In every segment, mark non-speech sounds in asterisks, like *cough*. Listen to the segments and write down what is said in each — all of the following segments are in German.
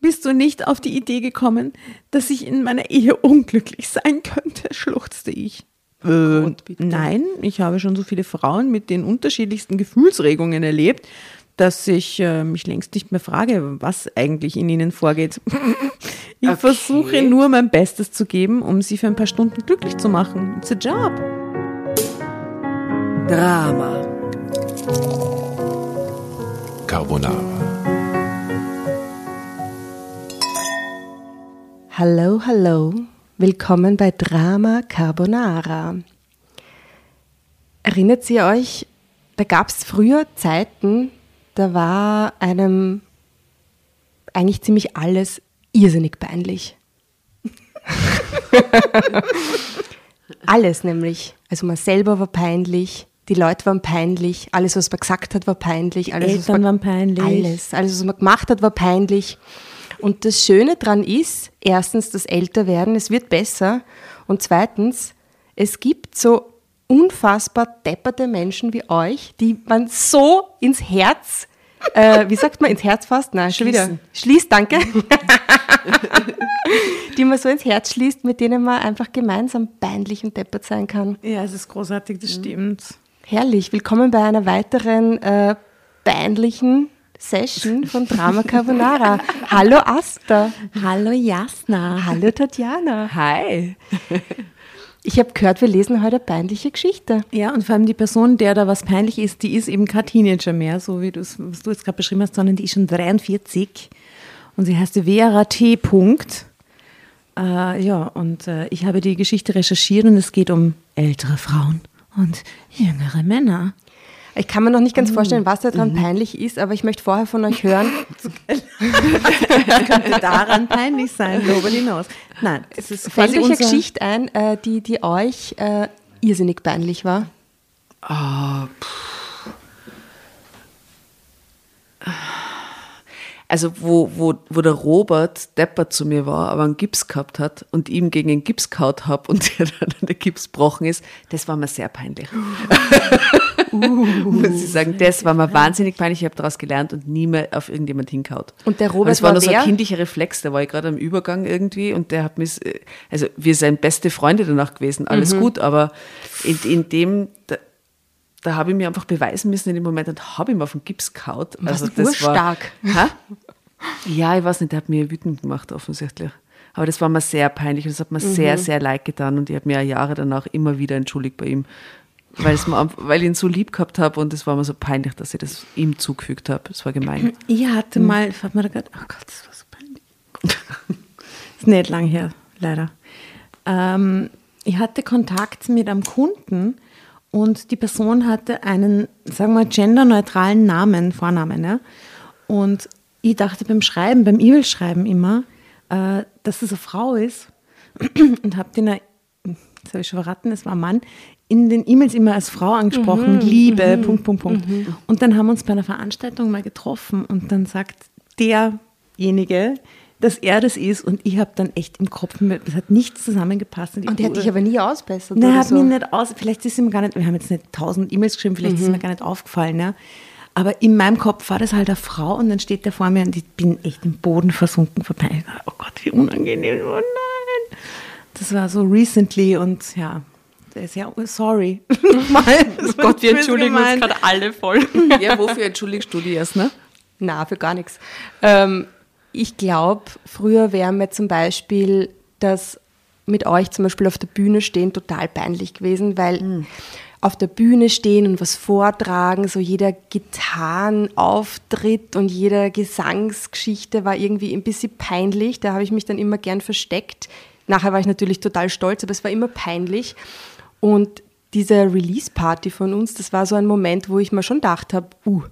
bist du nicht auf die Idee gekommen, dass ich in meiner Ehe unglücklich sein könnte, *laughs* schluchzte ich. Äh, Gott, bitte. nein, ich habe schon so viele Frauen mit den unterschiedlichsten Gefühlsregungen erlebt, dass ich äh, mich längst nicht mehr frage, was eigentlich in ihnen vorgeht. *laughs* ich Okay. versuche nur mein Bestes zu geben, um sie für ein paar Stunden glücklich zu machen. It's a job. Drama. Carbonara. Hallo, hallo. Willkommen bei Drama Carbonara. Erinnert ihr euch, da gab es früher Zeiten, da war einem eigentlich ziemlich alles irrsinnig peinlich. *laughs* alles nämlich. Also man selber war peinlich, die Leute waren peinlich, alles, was man gesagt hat, war peinlich. Alles, was Eltern man, waren peinlich. Alles, alles, was man gemacht hat, war peinlich. Und das Schöne dran ist, erstens das Älterwerden, es wird besser. Und zweitens, es gibt so unfassbar depperte Menschen wie euch, die man so ins Herz, äh, wie sagt man, ins Herz fasst? Nein, schon wieder. Schließt, danke. *laughs* die man so ins Herz schließt, mit denen man einfach gemeinsam peinlich und deppert sein kann. Ja, es ist großartig, das stimmt. Herrlich, willkommen bei einer weiteren äh, peinlichen Session von Drama Carbonara. Hallo Asta. Hallo Jasna. Hallo Tatjana. Hi. Ich habe gehört, wir lesen heute peinliche Geschichte. Ja, und vor allem die Person, der da was peinlich ist, die ist eben kein Teenager mehr, so wie du es, was du jetzt gerade beschrieben hast, sondern die ist schon 43 und sie heißt Vera T. Punkt. Äh, ja, und äh, ich habe die Geschichte recherchiert und es geht um ältere Frauen und jüngere Männer. Ich kann mir noch nicht ganz vorstellen, was daran peinlich ist, aber ich möchte vorher von euch hören. *laughs* *laughs* Könnte daran peinlich sein, nobody knows. Nein, es ist Fällt euch eine Geschichte ein, äh, die, die euch äh, irrsinnig peinlich war? Pff. Also wo, wo, wo der Robert Deppert zu mir war, aber einen Gips gehabt hat und ihm gegen den Gips gehaut habe und *laughs* der dann der Gips gebrochen ist, das war mir sehr peinlich. *laughs* Muss ich sagen, das war mir wahnsinnig peinlich. Ich habe daraus gelernt und nie mehr auf irgendjemand hingehaut. Und der Robert es war war nur so ein kindlicher Reflex, da war ich gerade am Übergang irgendwie und der hat mich, äh, also wir sind beste Freunde danach gewesen, alles Mhm. gut, aber in, in dem, da, da habe ich mir einfach beweisen müssen in dem Moment und habe ihm auf den Gips gehaut. Also du urstark? Hä? Ja, ich weiß nicht, der hat mir wütend gemacht offensichtlich. Aber das war mir sehr peinlich und das hat mir Mhm. sehr, sehr leid getan und ich habe mir Jahre danach immer wieder entschuldigt bei ihm. Weil, es mir, weil ich ihn so lieb gehabt habe und es war mir so peinlich, dass ich das ihm zugefügt habe. Das war gemein. *clears throat* Ich hatte mal, ich hab mir da gedacht, oh Gott, das war so peinlich. *laughs* ist nicht lang her, leider. Ähm, ich hatte Kontakt mit einem Kunden und die Person hatte einen, sagen wir, genderneutralen Namen, Vornamen. Ja? Und ich dachte beim Schreiben, beim E-Mail-Schreiben immer, äh, dass es eine Frau ist *clears throat* und habe den, jetzt habe ich schon verraten, es war ein Mann, in den E-Mails immer als Frau angesprochen, Liebe, Punkt, Punkt, Punkt. Und dann haben wir uns bei einer Veranstaltung mal getroffen und dann sagt derjenige, dass er das ist und ich habe dann echt im Kopf, das hat nichts zusammengepasst. Und der hat dich aber nie ausbessert. Nein, hat so. mir nicht aus. Vielleicht ist ihm gar nicht, wir haben jetzt nicht tausend E-Mails geschrieben, vielleicht ist mir gar nicht aufgefallen, ja. Aber in meinem Kopf war das halt eine Frau und dann steht der vor mir und ich bin echt im Boden versunken vorbei. Dachte, Oh Gott, wie unangenehm. Oh nein. Das war so recently und ja, der ist ja, sorry. *laughs* Mal, *laughs* war Gott, wir entschuldigen uns gemeint. gerade alle voll. *laughs* Ja, wofür entschuldigst du dich erst, ne? Na, für gar nichts. Ähm, ich glaube, früher wäre mir zum Beispiel das mit euch zum Beispiel auf der Bühne stehen total peinlich gewesen, weil auf der Bühne stehen und was vortragen, so jeder Gitarrenauftritt und jeder Gesangsgeschichte war irgendwie ein bisschen peinlich. Da habe ich mich dann immer gern versteckt. Nachher war ich natürlich total stolz, aber es war immer peinlich. Und diese Release-Party von uns, das war so ein Moment, wo ich mir schon gedacht habe, uh,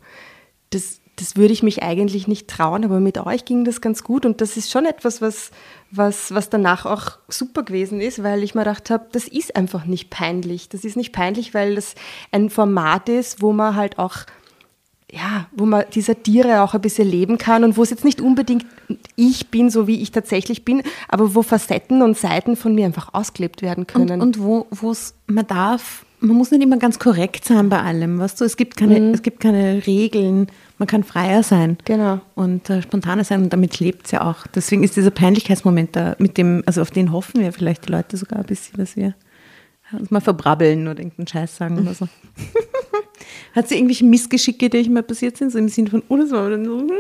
das, das würde ich mich eigentlich nicht trauen, aber mit euch ging das ganz gut und das ist schon etwas, was, was, was danach auch super gewesen ist, weil ich mir gedacht habe, das ist einfach nicht peinlich. Das ist nicht peinlich, weil das ein Format ist, wo man halt auch, ja, wo man die Satire auch ein bisschen leben kann und wo es jetzt nicht unbedingt ich bin, so wie ich tatsächlich bin, aber wo Facetten und Seiten von mir einfach ausgelebt werden Und, können. und wo es, man darf man muss nicht immer ganz korrekt sein bei allem, weißt du? Es gibt keine, es gibt keine Regeln, man kann freier sein. Genau. Und äh, spontaner sein und damit lebt es ja auch. Deswegen ist dieser Peinlichkeitsmoment da, mit dem, also auf den hoffen wir vielleicht die Leute sogar ein bisschen, dass wir uns mal verbrabbeln oder irgendeinen Scheiß sagen oder so. *laughs* Hat sie irgendwelche Missgeschicke, die euch mal passiert sind, so im Sinne von, oh, das war dann so, hm.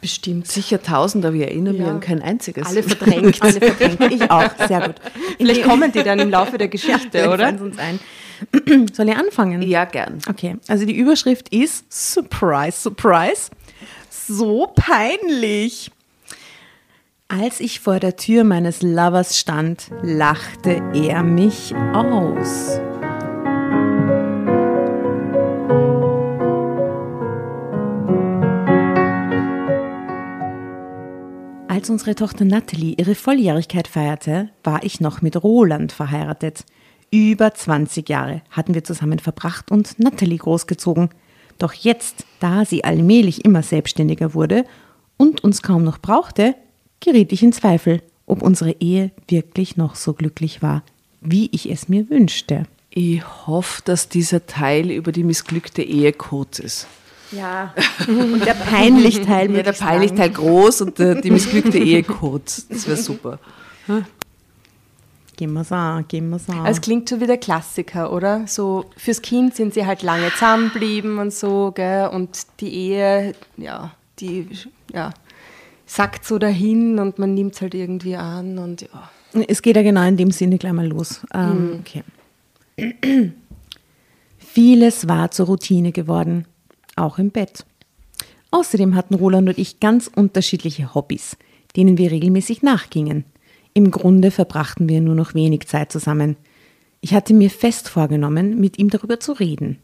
Bestimmt. Sicher tausend, aber ich erinnere mich Ja. an kein einziges. Alle *laughs* verdrängt. alle verdrängt. Ich auch, sehr gut. *laughs* Vielleicht kommen die dann im Laufe der Geschichte, oder? uns ein. *clears throat* Soll ich anfangen? ja, gern. Okay, also die Überschrift ist Surprise, Surprise. So peinlich. Als ich vor der Tür meines Lovers stand, lachte er mich aus. Als unsere Tochter Natalie ihre Volljährigkeit feierte, war ich noch mit Roland verheiratet. Über 20 Jahre hatten wir zusammen verbracht und Natalie großgezogen. Doch jetzt, da sie allmählich immer selbstständiger wurde und uns kaum noch brauchte, geriet ich in Zweifel, ob unsere Ehe wirklich noch so glücklich war, wie ich es mir wünschte. Ich hoffe, dass dieser Teil über die missglückte Ehe kurz ist. Ja, *laughs* und der peinlich Teil. Ja, der ich peinlich sagen. Teil groß und der, die missglückte Ehe kurz. Das wäre super. Gehen wir's an, gehen wir's an. Also es klingt so wie der Klassiker, oder? So fürs Kind sind sie halt lange zusammenblieben und so, gell? Und die Ehe, ja, die ja, sackt so dahin und man nimmt es halt irgendwie an und ja. Es geht ja genau in dem Sinne gleich mal los. Ähm, okay. *clears throat* Vieles war zur Routine geworden, auch im Bett. Außerdem hatten Roland und ich ganz unterschiedliche Hobbys, denen wir regelmäßig nachgingen. Im Grunde verbrachten wir nur noch wenig Zeit zusammen. Ich hatte mir fest vorgenommen, mit ihm darüber zu reden,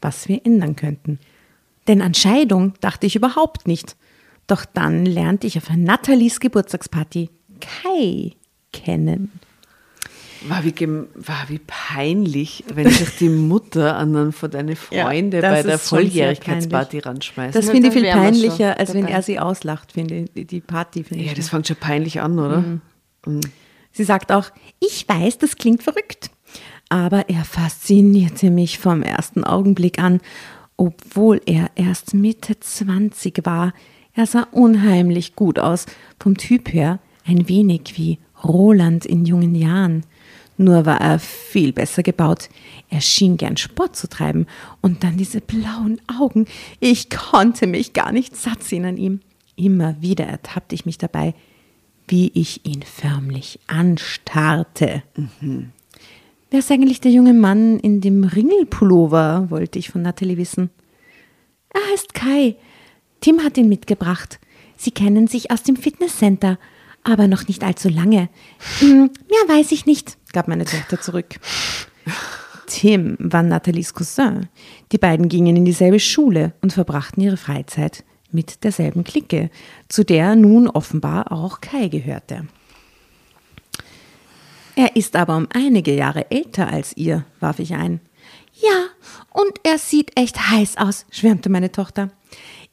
was wir ändern könnten. Denn an Scheidung dachte ich überhaupt nicht. Doch dann lernte ich auf Nathalies Geburtstagsparty Kai kennen. War wie, war wie peinlich, wenn sich die Mutter an einen von deinen *laughs* Freunden das bei der Volljährigkeitsparty ranschmeißt. Das Ja, finde ich dann viel peinlicher, als wenn er sie auslacht, finde ich. Die- Party finde ja, ich. das fängt schon peinlich an, oder? Sie sagt auch, ich weiß, das klingt verrückt. Aber er faszinierte mich vom ersten Augenblick an, obwohl er erst Mitte 20 war. Er sah unheimlich gut aus, vom Typ her ein wenig wie Roland in jungen Jahren. Nur war er viel besser gebaut. Er schien gern Sport zu treiben. Und dann diese blauen Augen. Ich konnte mich gar nicht satt sehen an ihm. Immer wieder ertappte ich mich dabei, wie ich ihn förmlich anstarrte. Wer ist eigentlich der junge Mann in dem Ringelpullover, wollte ich von Natalie wissen. Er heißt Kai. Tim hat ihn mitgebracht. Sie kennen sich aus dem Fitnesscenter, aber noch nicht allzu lange. Hm, mehr weiß ich nicht, gab meine Tochter zurück. Tim war Nathalies Cousin. Die beiden gingen in dieselbe Schule und verbrachten ihre Freizeit mit derselben Clique, zu der nun offenbar auch Kai gehörte. Er ist aber um einige Jahre älter als ihr, warf ich ein. Ja, und er sieht echt heiß aus, schwärmte meine Tochter.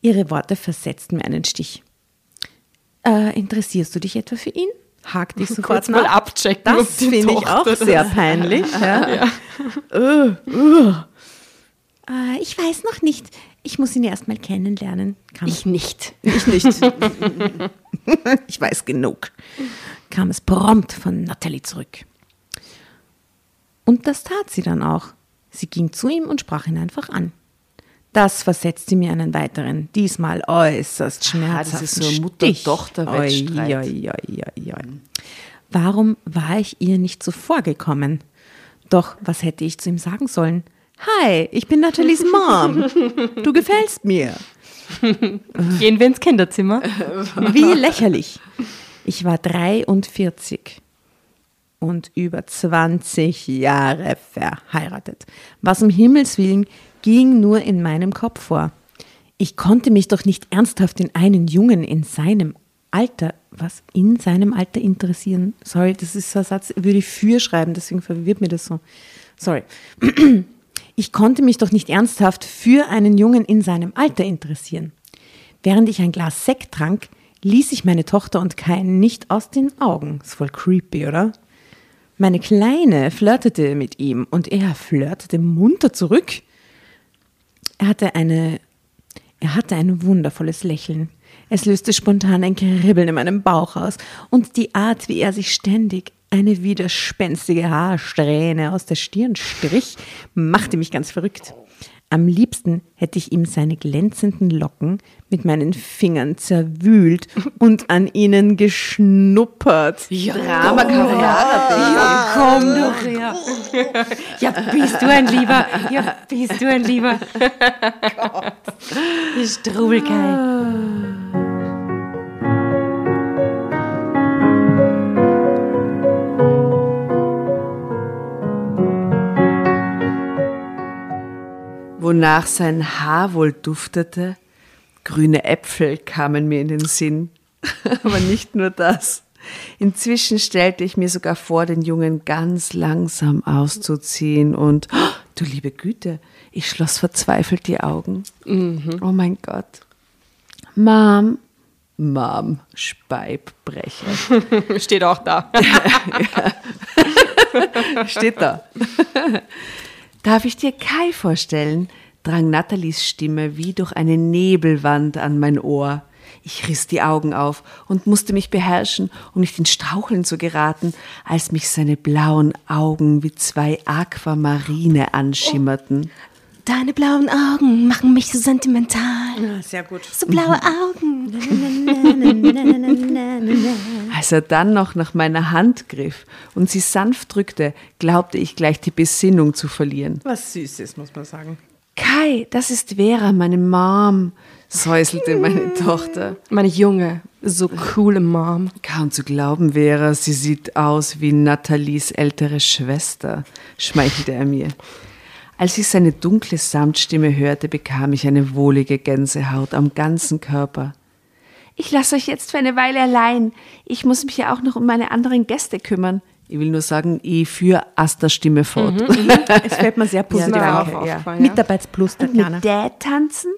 Ihre Worte versetzten mir einen Stich. Äh, interessierst du dich etwa für ihn? hakte ich *laughs* sofort Kurz mal abchecken, Das finde ich auch sehr peinlich. *laughs* Ja. Äh, äh. Äh, ich weiß noch nicht. Ich muss ihn erst mal kennenlernen. Kam Ich nicht. ich nicht. *laughs* ich weiß genug. Kam es prompt von Natalie zurück. Und das tat sie dann auch. Sie ging zu ihm und sprach ihn einfach an. Das versetzte mir einen weiteren, diesmal äußerst schmerzhaften das ist so ein. Mutter-Tochter-Wettstreit. Warum war ich ihr nicht zuvor gekommen? Doch was hätte ich zu ihm sagen sollen? Hi, ich bin Nathalies Mom. Du gefällst mir. *laughs* Gehen wir ins Kinderzimmer. Wie lächerlich. Ich war 43 und über 20 Jahre verheiratet. Was um Himmels Willen ging nur in meinem Kopf vor. Ich konnte mich doch nicht ernsthaft in einen Jungen in seinem Alter, was in seinem Alter interessieren. Sorry, das ist so ein Satz, würde ich für schreiben, deswegen verwirrt mir das so. Sorry. *clears throat* Ich konnte mich doch nicht ernsthaft für einen Jungen in seinem Alter interessieren. Während ich ein Glas Sekt trank, ließ ich meine Tochter und Kai nicht aus den Augen. Ist voll creepy, oder? Meine Kleine flirtete mit ihm und er flirtete munter zurück. Er hatte eine, er hatte ein wundervolles Lächeln. Es löste spontan ein Kribbeln in meinem Bauch aus und die Art, wie er sich ständig eine widerspenstige Haarsträhne aus der Stirn strich, machte mich ganz verrückt. Am liebsten hätte ich ihm seine glänzenden Locken mit meinen Fingern zerwühlt und an ihnen geschnuppert. Ja, Drama Carbonara, Ja, komm doch her. Ja, bist du ein Lieber. Ja, bist du ein Lieber. *laughs* Gott. Die Strubelkei. Wonach sein Haar wohl duftete? Grüne Äpfel kamen mir in den Sinn. *laughs* Aber nicht nur das. Inzwischen stellte ich mir sogar vor, den Jungen ganz langsam auszuziehen und, oh, du liebe Güte, ich schloss verzweifelt die Augen. Mhm. Oh mein Gott. Mom, Mom, Speibbrecher. *laughs* Steht auch da. *laughs* Steht da. Darf ich dir Kai vorstellen? drang Nathalies Stimme wie durch eine Nebelwand an mein Ohr. Ich riss die Augen auf und musste mich beherrschen, um nicht in Straucheln zu geraten, als mich seine blauen Augen wie zwei Aquamarine anschimmerten. Deine blauen Augen machen mich so sentimental. Ja, sehr gut. So blaue Augen. Als er dann noch nach meiner Hand griff und sie sanft drückte, glaubte ich gleich die Besinnung zu verlieren. Was Süßes, muss man sagen. Kai, das ist Vera, meine Mom, säuselte meine Tochter. Meine Junge, so coole Mom. Kaum zu glauben, Vera, sie sieht aus wie Nathalies ältere Schwester, schmeichelte er mir. Als ich seine dunkle Samtstimme hörte, bekam ich eine wohlige Gänsehaut am ganzen Körper. Ich lasse euch jetzt für eine Weile allein. Ich muss mich ja auch noch um meine anderen Gäste kümmern. Ich will nur sagen, ich führe Aster Stimme fort. Mhm, *laughs* es fällt mir sehr positiv Ja, auf. danke, ja. Mitarbeitsplus, Und Tatjana. mit Dad tanzen?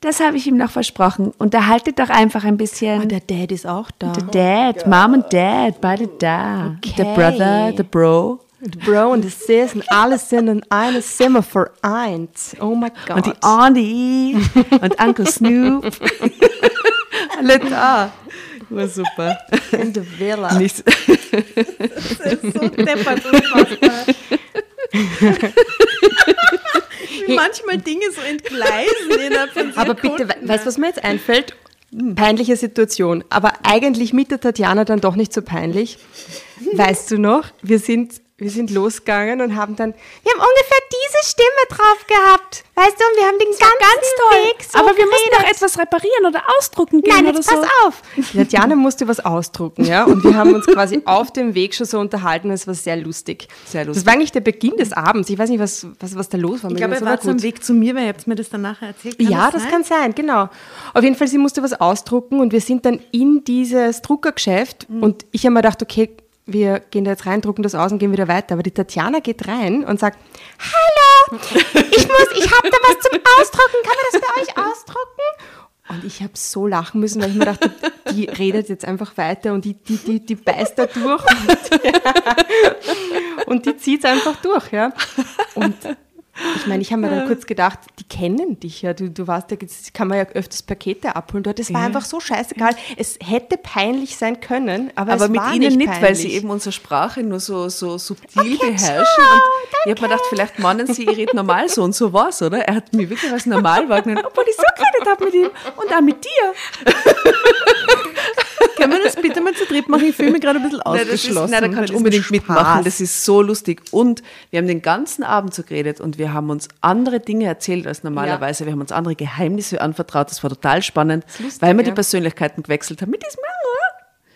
Das habe ich ihm noch versprochen. Unterhaltet doch einfach ein bisschen. Und der Dad ist auch da. Der Dad, Mom und Dad, beide da. Okay. Der Brother, der Bro. Und Bro und die Sis und alle sind in einem Zimmer vereint. Oh mein Gott. Und die Auntie und Uncle Snoop. *laughs* Alle da. War super. in der Villa. Nicht, so deppert unfassbar. *laughs* Wie manchmal Dinge so entgleisen innerhalb von Aber bitte, we weißt du, was mir jetzt einfällt? Peinliche Situation. Aber eigentlich mit der Tatjana dann doch nicht so peinlich. Weißt du noch, wir sind, wir sind losgegangen und haben dann, wir haben ungefähr diese Stimme drauf gehabt. Weißt du, und wir haben den ganzen Weg so Aber wir mussten doch etwas reparieren oder ausdrucken gehen Nein, oder jetzt so. pass auf. Die *laughs* Tatjana musste was ausdrucken, ja. Und wir haben uns quasi auf dem Weg schon so unterhalten. Es war sehr lustig. Sehr Das lustig. war eigentlich der Beginn des Abends. Ich weiß nicht, was, was, was da los war. Ich glaube, er war am gut. Weg zu mir, weil ihr habt mir das dann nachher erzählt. Kann Ja, das sein? kann sein, genau. Auf jeden Fall, sie musste was ausdrucken und wir sind dann in dieses Druckergeschäft Mhm. und ich habe mir gedacht, okay, wir gehen da jetzt rein, drucken das aus und gehen wieder weiter. Aber die Tatjana geht rein und sagt, hallo, ich muss, ich habe da was zum Ausdrucken, kann man das bei euch ausdrucken? Und ich habe so lachen müssen, weil ich mir dachte, die redet jetzt einfach weiter und die, die, die, die beißt da durch und, *laughs* und die zieht es einfach durch, ja. Und ich meine, ich habe mir dann kurz gedacht, die kennen dich ja. Du, du warst ja, kann man ja öfters Pakete abholen dort. Das war einfach so scheißegal. Es hätte peinlich sein können, aber, Aber es mit war ihnen nicht, nicht, weil sie peinlich. eben unsere Sprache nur so, so subtil beherrschen. und ich habe mir gedacht, vielleicht meinen sie, ich rede normal so und so war's, oder? Er hat mich wirklich als normal wahrgenommen, obwohl ich so geredet habe mit ihm und auch mit dir. Können wir das bitte Ich fühle mich gerade ein bisschen Nein, das ist, ausgeschlossen. nein, da kannst du diesem unbedingt mitmachen. Das ist so lustig. Und wir haben den ganzen Abend so geredet und wir haben uns andere Dinge erzählt als normalerweise. Wir haben uns andere Geheimnisse anvertraut. Das war total spannend, lustig, weil wir die ja. Persönlichkeiten gewechselt haben mit diesem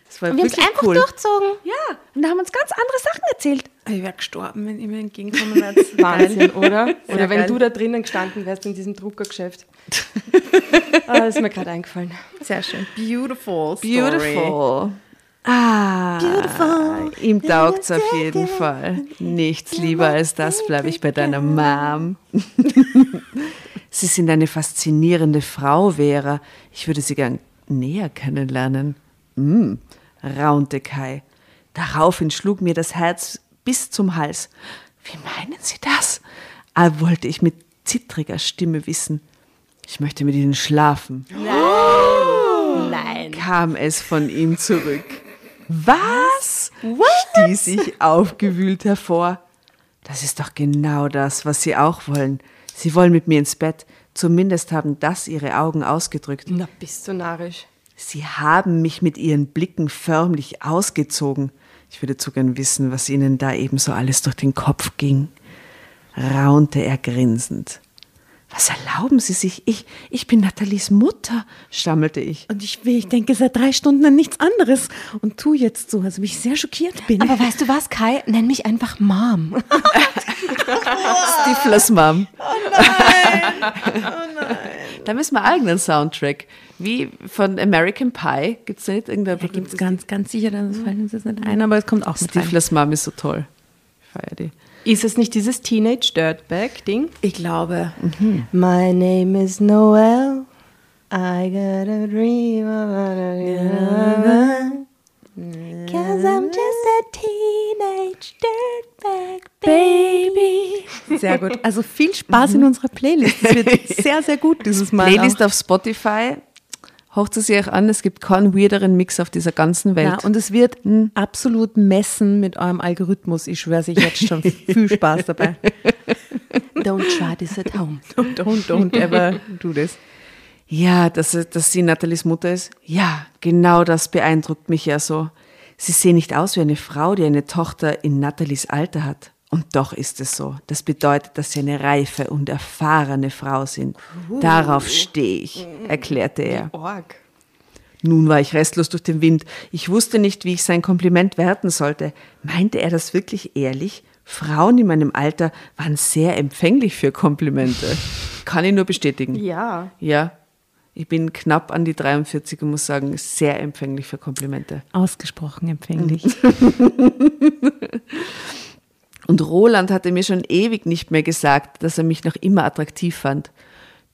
Das war Wir haben es einfach cool. durchzogen. Ja, und da haben wir uns ganz andere Sachen erzählt. Ich wäre gestorben, wenn ihr mir entgegenkommen wärt. Wahnsinn, oder? Sehr Oder wenn geil. du da drinnen gestanden wärst in diesem Druckergeschäft. *laughs* ah, das ist mir gerade eingefallen. Sehr schön. Beautiful. Beautiful. Ah, Beautiful. ihm taugt's auf jeden Fall. Nichts lieber als das, bleibe ich bei deiner Mom. *laughs* Sie sind eine faszinierende Frau, Vera. Ich würde sie gern näher kennenlernen. Mm, raunte Kai. Daraufhin schlug mir das Herz bis zum Hals. Wie meinen Sie das? Ah, wollte ich mit zittriger Stimme wissen. Ich möchte mit Ihnen schlafen. Nein. Kam es von ihm zurück. Was? stieß ich aufgewühlt hervor. Das ist doch genau das, was Sie auch wollen. Sie wollen mit mir ins Bett. Zumindest haben das Ihre Augen ausgedrückt. Na, bist du narrisch. Sie haben mich mit Ihren Blicken förmlich ausgezogen. Ich würde zu gern wissen, was Ihnen da eben so alles durch den Kopf ging. Raunte er grinsend. Was erlauben Sie sich? Ich, ich bin Nathalies Mutter, stammelte ich. Und ich, will- ich denke seit drei Stunden an nichts anderes und tu jetzt so, als ob ich sehr schockiert bin. Aber weißt du was, Kai? Nenn mich einfach Mom. *laughs* Stiflers Mom. Oh nein! Oh nein! Da müssen wir eigenen Soundtrack. Wie von American Pie. Gibt es da nicht irgendein da gibt es ganz, ganz sicher, das fällt uns jetzt nicht ein, aber es kommt auch. Stiflers Mom ist so toll. Ich feiere die. Ist es nicht dieses Teenage Dirtbag-Ding? Ich glaube, My name is Noel. I got a dream about Cause I'm just a teenage dirtbag baby. sehr gut. Also viel Spaß in unserer Playlist. Es wird *laughs* sehr, sehr gut dieses Mal. Playlist auch. auf Spotify. Hocht sie sich an, es gibt keinen weirderen Mix auf dieser ganzen Welt. Ja, und es wird absolut messen mit eurem Algorithmus. Ich schwöre sich jetzt schon viel Spaß dabei. *laughs* Don't try this at home. Don't, don't ever do this. Ja, dass, dass sie Nathalies Mutter ist. Ja, genau das beeindruckt mich ja so. Sie sehen nicht aus wie eine Frau, die eine Tochter in Nathalies Alter hat. Und doch ist es so. Das bedeutet, dass sie eine reife und erfahrene Frau sind. Darauf stehe ich, erklärte er. Org. Nun war ich restlos durch den Wind. Ich wusste nicht, wie ich sein Kompliment werten sollte. Meinte er das wirklich ehrlich? Frauen in meinem Alter waren sehr empfänglich für Komplimente. Kann ich nur bestätigen. Ja. Ja, ich bin knapp an die 43 und muss sagen, sehr empfänglich für Komplimente. Ausgesprochen empfänglich. *laughs* Und Roland hatte mir schon ewig nicht mehr gesagt, dass er mich noch immer attraktiv fand.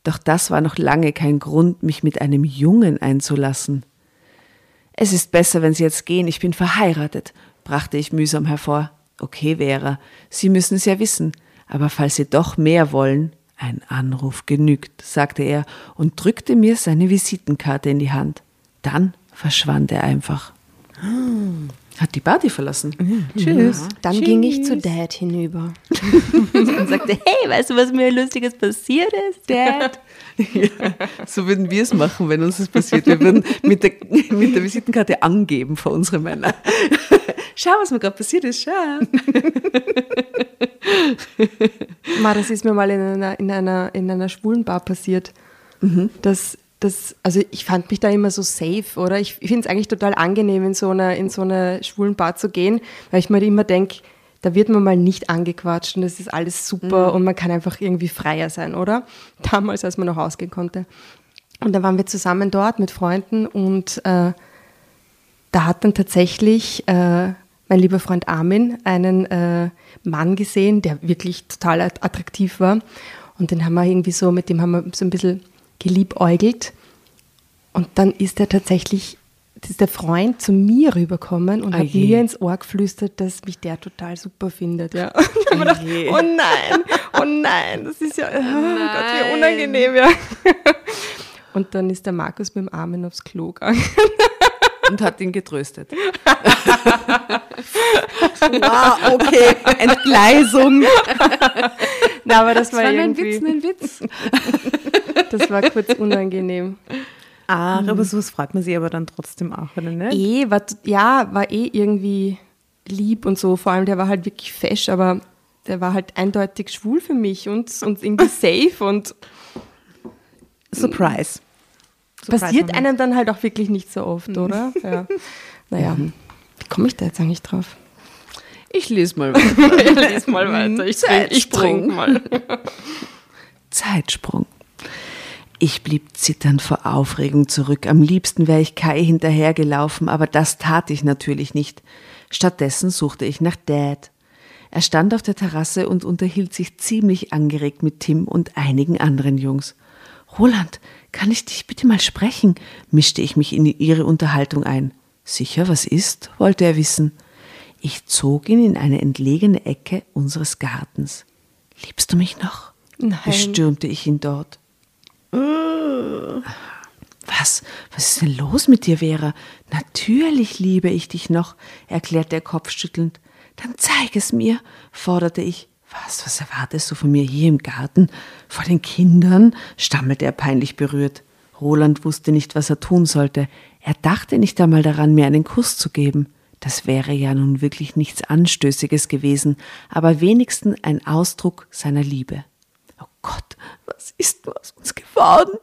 Doch das war noch lange kein Grund, mich mit einem Jungen einzulassen. Es ist besser, wenn Sie jetzt gehen, ich bin verheiratet, brachte ich mühsam hervor. Okay, Vera, Sie müssen es ja wissen, aber falls Sie doch mehr wollen, ein Anruf genügt, sagte er und drückte mir seine Visitenkarte in die Hand. Dann verschwand er einfach. Hat die Party verlassen. Tschüss. Dann ging ich zu Dad hinüber *laughs* und sagte, hey, weißt du, was mir Lustiges passiert ist, Dad? *laughs* Ja, so würden wir es machen, wenn uns das passiert. Wir würden mit der, mit der Visitenkarte angeben vor unsere Männer. *laughs* Schau, was mir gerade passiert ist, schau. Ma, das ist mir mal in einer, in einer, in einer schwulen Bar passiert. Das, das, also ich fand mich da immer so safe, oder? Ich finde es eigentlich total angenehm, in so einer, in so einer schwulen Bar zu gehen, weil ich mir immer denke, da wird man mal nicht angequatscht und das ist alles super und man kann einfach irgendwie freier sein, oder? *laughs* Damals, als man noch ausgehen konnte. Und da waren wir zusammen dort mit Freunden und äh, da hat dann tatsächlich äh, mein lieber Freund Armin einen äh, Mann gesehen, der wirklich total at- attraktiv war. Und den haben wir irgendwie so, mit dem haben wir so ein bisschen geliebäugelt. Und dann ist er tatsächlich, ist der Freund zu mir rübergekommen und Ah hat je. mir ins Ohr geflüstert, dass mich der total super findet. Ja. *laughs* Und ich mir gedacht, oh nein, oh nein, das ist ja, oh Gott, wie unangenehm, ja. *laughs* Und dann ist der Markus mit dem Armin aufs Klo gegangen. *laughs* Und hat ihn getröstet. *laughs* Ah, okay. Entgleisung. *laughs* Na, aber das, war, war nur ein irgendwie, Witz, ein Witz. das war kurz unangenehm. Ah, aber sowas freut man sich aber dann trotzdem auch, oder nicht? Eh, war, ja, war eh irgendwie lieb und so. Vor allem, der war halt wirklich fesch, aber der war halt eindeutig schwul für mich und, und irgendwie safe und Surprise. Passiert einem dann halt auch wirklich nicht so oft, oder? Ja. *laughs* Naja, wie komme ich da jetzt eigentlich drauf? Ich lese mal weiter. Lies mal *laughs* weiter, ich trink- ich trink mal. *laughs* Zeitsprung. Ich blieb zitternd vor Aufregung zurück. Am liebsten wäre ich Kai hinterhergelaufen, aber das tat ich natürlich nicht. Stattdessen suchte ich nach Dad. Er stand auf der Terrasse und unterhielt sich ziemlich angeregt mit Tim und einigen anderen Jungs. Roland, kann ich dich bitte mal sprechen? mischte ich mich in ihre Unterhaltung ein. Sicher, was ist? wollte er wissen. Ich zog ihn in eine entlegene Ecke unseres Gartens. Liebst du mich noch? Nein. bestürmte ich ihn dort. Was? Was ist denn los mit dir, Vera? Natürlich liebe ich dich noch, erklärte er kopfschüttelnd. Dann zeig es mir, forderte ich. Was, was erwartest du von mir hier im Garten? Vor den Kindern? stammelte er peinlich berührt. Roland wusste nicht, was er tun sollte. Er dachte nicht einmal daran, mir einen Kuss zu geben. Das wäre ja nun wirklich nichts Anstößiges gewesen, aber wenigstens ein Ausdruck seiner Liebe. Oh Gott, was ist aus uns geworden?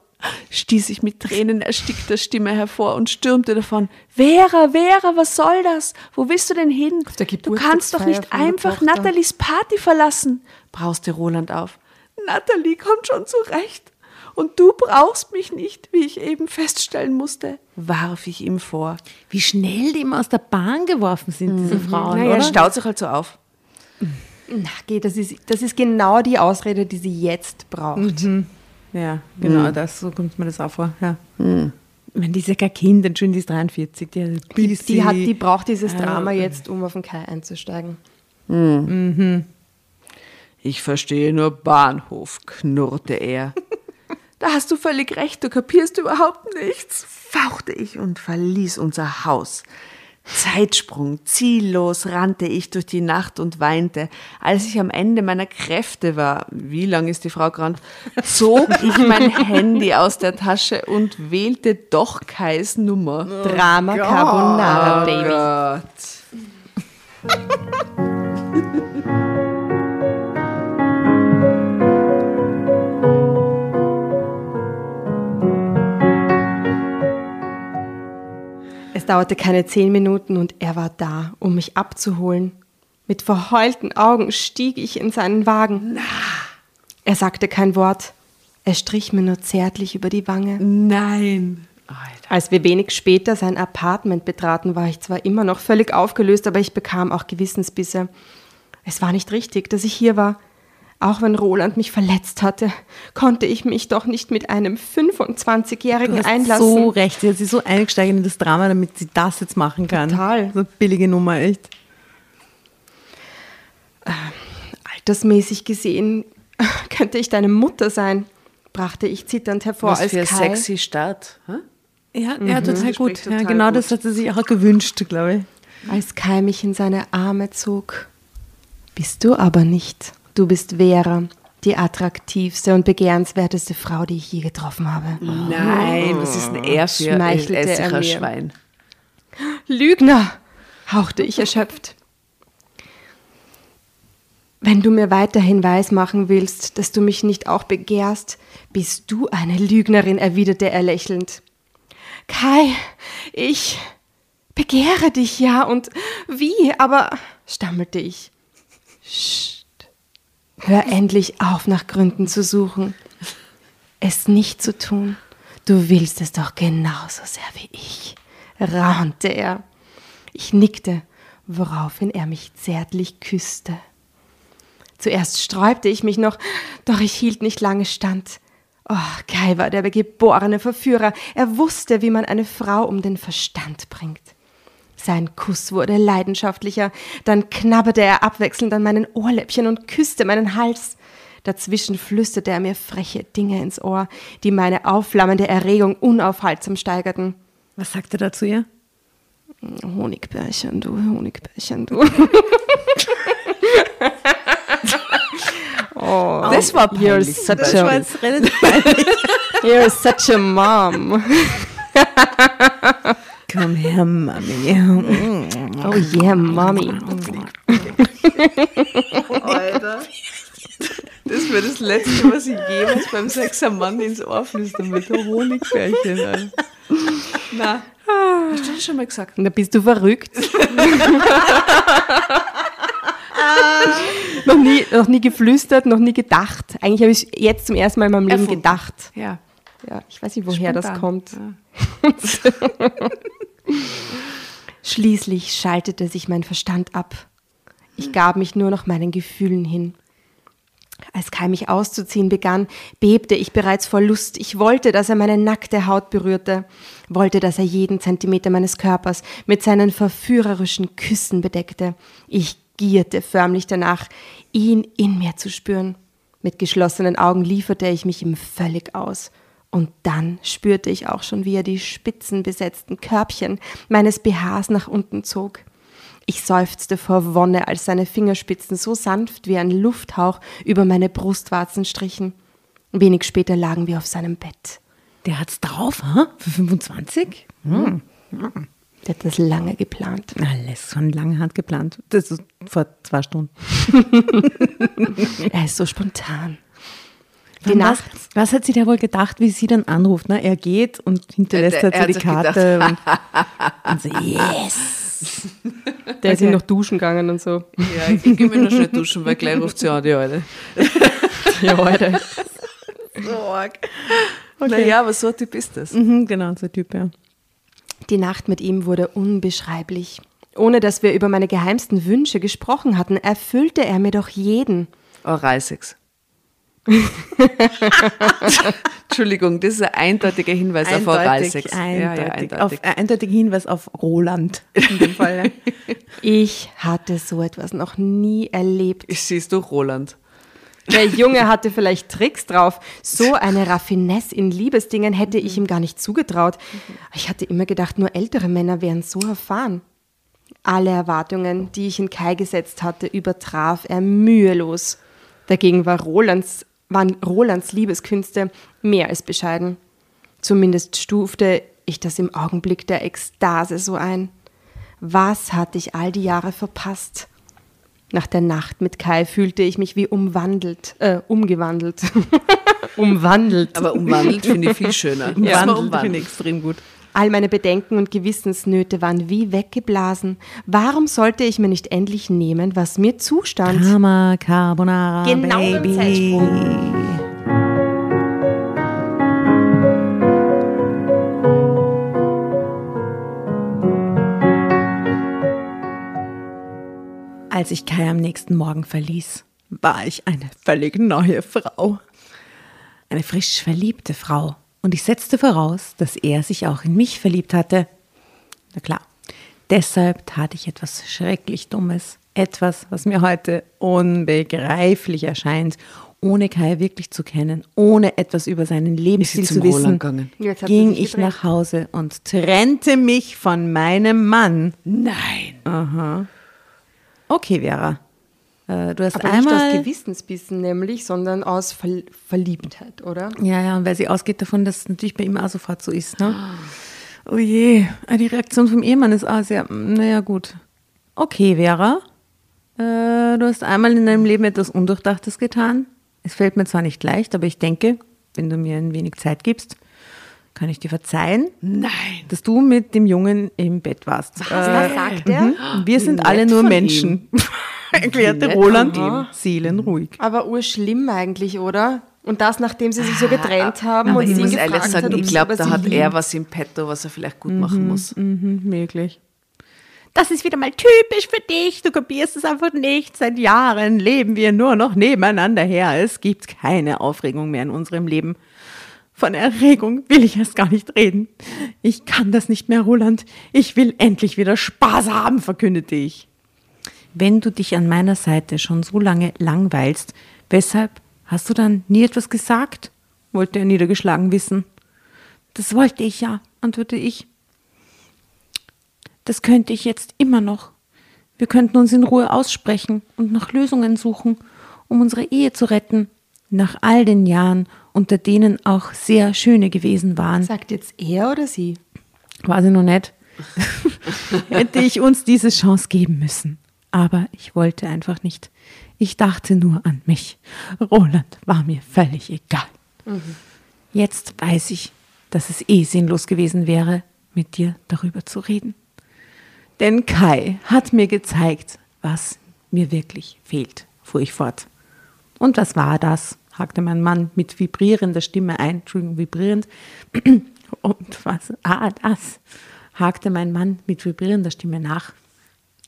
Stieß ich mit Tränen erstickter Stimme hervor und stürmte davon. Vera, Vera, was soll das? Wo willst du denn hin? der Du kannst doch nicht einfach. Nathalies Party verlassen, brauste Roland auf. Nathalie kommt schon zurecht. Und du brauchst mich nicht, wie ich eben feststellen musste, warf ich ihm vor. Wie schnell die immer aus der Bahn geworfen sind, diese Frauen, Naja, er oder? staut sich halt so auf. Na, geh, das ist, das ist genau die Ausrede, die sie jetzt braucht. Ja, genau, das, so kommt mir das auch vor. Ja. Ich meine, die ist ja kein Kind, Entschuldigung, die ist 43. Die, Die, die, hat, die braucht dieses Drama jetzt, um auf den Kai einzusteigen. Ich verstehe nur Bahnhof, knurrte er. *laughs* da hast du völlig recht, du kapierst überhaupt nichts, fauchte ich und verließ unser Haus. Zeitsprung, ziellos rannte ich durch die Nacht und weinte. Als ich am Ende meiner Kräfte war, wie lang ist die Frau gerannt, zog ich mein *laughs* Handy aus der Tasche und wählte doch Kais Nummer. Drama Carbonara, Baby. Gott. Dauerte keine zehn Minuten und er war da, um mich abzuholen. Mit verheulten Augen stieg ich in seinen Wagen. Er sagte kein Wort. Er strich mir nur zärtlich über die Wange. Nein. Alter. Als wir wenig später sein Apartment betraten, war ich zwar immer noch völlig aufgelöst, aber ich bekam auch Gewissensbisse. Es war nicht richtig, dass ich hier war. Auch wenn Roland mich verletzt hatte, konnte ich mich doch nicht mit einem 25-Jährigen Du hast einlassen. so recht. Sie hat sich so eingesteigert in das Drama, damit sie das jetzt machen kann. Total. So eine billige Nummer, echt. Altersmäßig gesehen *laughs* könnte ich deine Mutter sein, brachte ich zitternd hervor, Was als für Kai sexy Start. Hä? Ja, ja total gut. spricht ja, total genau gut. das hat sie sich auch gewünscht, glaube ich. als Kai mich in seine Arme zog. Bist du aber nicht. Du bist Vera, die attraktivste und begehrenswerteste Frau, die ich je getroffen habe. Nein, was ist ein er Essiger mir. Schwein? Lügner, hauchte ich erschöpft. Wenn du mir weiterhin weismachen willst, dass du mich nicht auch begehrst, bist du eine Lügnerin, erwiderte er lächelnd. Kai, ich begehre dich ja und wie, aber stammelte ich. Psst. Hör endlich auf, nach Gründen zu suchen. Es nicht zu tun. Du willst es doch genauso sehr wie ich, raunte er. Ich nickte, woraufhin er mich zärtlich küsste. Zuerst sträubte ich mich noch, doch ich hielt nicht lange stand. Oh, Kai war der geborene Verführer. Er wusste, wie man eine Frau um den Verstand bringt. Sein Kuss wurde leidenschaftlicher, dann knabberte er abwechselnd an meinen Ohrläppchen und küsste meinen Hals. Dazwischen flüsterte er mir freche Dinge ins Ohr, die meine aufflammende Erregung unaufhaltsam steigerten. Was sagt er da zu ihr? Honigbärchen, du, Honigbärchen, du. *laughs* oh, Das war you're peinlich. such Das war a, jetzt relativ *laughs* you're such a mom. *laughs* Komm her, Mami. *laughs* Oh yeah, mommy. Alter. Das wäre das Letzte, was ich jemals beim Sex am Mann ins Ohr flüstern mit der Honigbärchen. Alter. Na, hast du das schon mal gesagt? Da bist du verrückt. noch, nie, noch nie geflüstert, noch nie gedacht. Eigentlich habe ich jetzt zum ersten Mal in meinem Leben Erfunden. gedacht. Ja. Ja, ich weiß nicht, woher das Spontan. kommt. Ja. *laughs* Schließlich schaltete sich mein Verstand ab. Ich gab mich nur noch meinen Gefühlen hin. Als Kai mich auszuziehen begann, bebte ich bereits vor Lust. Ich wollte, dass er meine nackte Haut berührte, wollte, dass er jeden Zentimeter meines Körpers mit seinen verführerischen Küssen bedeckte. Ich gierte förmlich danach, ihn in mir zu spüren. Mit geschlossenen Augen lieferte ich mich ihm völlig aus. Und dann spürte ich auch schon, wie er die spitzenbesetzten Körbchen meines BHs nach unten zog. Ich seufzte vor Wonne, als seine Fingerspitzen so sanft wie ein Lufthauch über meine Brustwarzen strichen. Wenig später lagen wir auf seinem Bett. Der hat's drauf, ha? Für 25? Hm. Der hat das lange geplant. Alles von langer Hand geplant. Das ist vor zwei Stunden. *laughs* Er ist so spontan. Die Nacht, Was, was hat sie da wohl gedacht, wie sie dann anruft? Ne? Er geht und hinterlässt Er- halt so die Karte. Und, *laughs* und so, yes. der ist ihm noch duschen gegangen und so. Ja, ich gehe mir noch schnell duschen, weil gleich ruft sie an, die Alte. *laughs* Ja, heute. Naja, aber so ein Typ ist das. Mhm, genau, so ein Typ, ja. Die Nacht mit ihm wurde unbeschreiblich. Ohne dass wir über meine geheimsten Wünsche gesprochen hatten, erfüllte er mir doch jeden. Oralsex. *laughs* Entschuldigung, das ist ein eindeutiger Hinweis auf Oralsex. eindeutig, Ja, ja, eindeutig. eindeutig. Auf, eindeutiger Hinweis auf Roland in dem Fall. *laughs* Ich hatte so etwas noch nie erlebt. Ich siehst du, Roland. Der Junge hatte vielleicht Tricks drauf. So eine Raffinesse in Liebesdingen hätte ich ihm gar nicht zugetraut. Ich hatte immer gedacht, nur ältere Männer wären so erfahren. Alle Erwartungen, die ich in Kai gesetzt hatte, übertraf er mühelos. Dagegen war Rolands, waren Rolands Liebeskünste mehr als bescheiden. Zumindest stufte ich das im Augenblick der Ekstase so ein. Was hatte ich all die Jahre verpasst? Nach der Nacht mit Kai fühlte ich mich wie umwandelt, äh, umgewandelt. *laughs* umwandelt. Aber umwandelt finde ich viel schöner. Lass mal Umwandelt, finde ich extrem gut. All meine Bedenken und Gewissensnöte waren wie weggeblasen. Warum sollte ich mir nicht endlich nehmen, was mir zustand? Karma Carbonara, Genau im Baby. Zeitsprung. Als ich Kai am nächsten Morgen verließ, war ich eine völlig neue Frau. Eine frisch verliebte Frau. Und ich setzte voraus, dass er sich auch in mich verliebt hatte. Na klar. Deshalb tat ich etwas schrecklich Dummes. Etwas, was mir heute unbegreiflich erscheint, ohne Kai wirklich zu kennen, ohne etwas über seinen Lebensstil zu wissen, ging ich nach Hause und trennte mich von meinem Mann. Nein. Okay, Vera. Äh, du hast Aber nicht aus einmal. Gewissensbissen nämlich, sondern aus Ver Verliebtheit, oder? ja, ja, und weil sie ausgeht davon, dass es natürlich bei ihm auch sofort so ist. Ne? Oh je, äh, die Reaktion vom Ehemann ist auch sehr, mm, naja, gut. Okay, Vera. Äh, du hast einmal in deinem Leben etwas Undurchdachtes getan. Es fällt mir zwar nicht leicht, aber ich denke, wenn du mir ein wenig Zeit gibst, kann ich dir verzeihen, Nein. dass du mit dem Jungen im Bett warst. Was, was sagt er? Mhm. Wir sind nett alle nur Menschen, erklärte nett Roland von ihm. seelenruhig. Aber urschlimm eigentlich, oder? Und das, nachdem sie sich so getrennt haben Aber und ich sie ihn muss gefragt ehrlich sagen, hat, ob ich glaube, da hat er was im Petto, was er vielleicht gut machen muss. Mhm, möglich. Das ist wieder mal typisch für dich. Du kapierst es einfach nicht. Seit Jahren leben wir nur noch nebeneinander her. Es gibt keine Aufregung mehr in unserem Leben. Von Erregung will ich erst gar nicht reden. Ich kann das nicht mehr, Roland. Ich will endlich wieder Spaß haben, verkündete ich. Wenn du dich an meiner Seite schon so lange langweilst, weshalb hast du dann nie etwas gesagt? wollte er niedergeschlagen wissen. Das wollte ich ja, antwortete ich. Das könnte ich jetzt immer noch. Wir könnten uns in Ruhe aussprechen und nach Lösungen suchen, um unsere Ehe zu retten. Nach all den Jahren, unter denen auch sehr schöne gewesen waren, Sagt jetzt er oder sie? war sie noch nicht, *laughs* hätte ich uns diese Chance geben müssen. Aber ich wollte einfach nicht. Ich dachte nur an mich. Roland war mir völlig egal. Jetzt weiß ich, dass es eh sinnlos gewesen wäre, mit dir darüber zu reden. Denn Kai hat mir gezeigt, was mir wirklich fehlt, fuhr ich fort. Und was war das? hakte mein Mann mit vibrierender Stimme ein, Entschuldigung, vibrierend. *clears throat* Und was? Ah, das, hakte mein Mann mit vibrierender Stimme nach.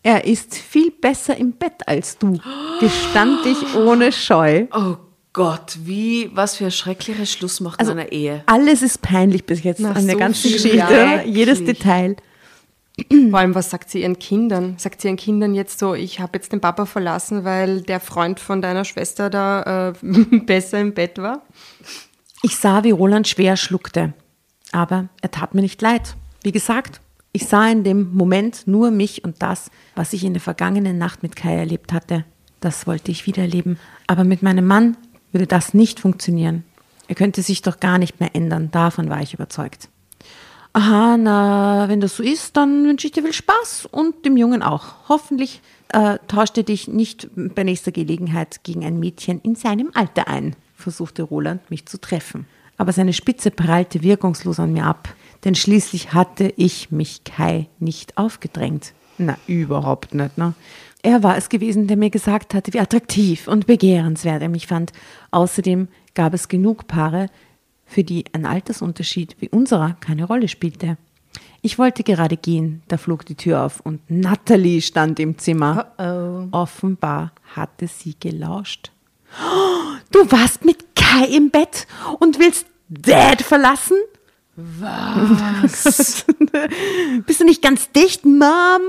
Er ist viel besser im Bett als du, gestand ich ohne Scheu. Oh Gott, wie, was für ein schrecklicher Schluss macht Also, einer Ehe. Alles ist peinlich bis jetzt Na, an der so ganzen viel Geschichte. Jedes Detail. Vor allem, was sagt sie ihren Kindern? Sagt sie ihren Kindern jetzt so, ich habe jetzt den Papa verlassen, weil der Freund von deiner Schwester da äh, *laughs* besser im Bett war? Ich sah, wie Roland schwer schluckte. Aber er tat mir nicht leid. Wie gesagt, ich sah in dem Moment nur mich und das, was ich in der vergangenen Nacht mit Kai erlebt hatte. Das wollte ich wiedererleben. Aber mit meinem Mann würde das nicht funktionieren. Er könnte sich doch gar nicht mehr ändern. Davon war ich überzeugt. Aha, na, wenn das so ist, dann wünsche ich dir viel Spaß und dem Jungen auch. Hoffentlich äh, tauscht er dich nicht bei nächster Gelegenheit gegen ein Mädchen in seinem Alter ein, versuchte Roland, mich zu treffen. Aber seine Spitze prallte wirkungslos an mir ab, denn schließlich hatte ich mich Kai nicht aufgedrängt. Na, überhaupt nicht, ne? Er war es gewesen, der mir gesagt hatte, wie attraktiv und begehrenswert er mich fand. Außerdem gab es genug Paare, für die ein Altersunterschied wie unserer keine Rolle spielte. Ich wollte gerade gehen, da flog die Tür auf und Natalie stand im Zimmer. Offenbar hatte sie gelauscht. "Oh, Du warst mit Kai im Bett und willst Dad verlassen? *laughs* Was? bist du nicht ganz dicht, Mom?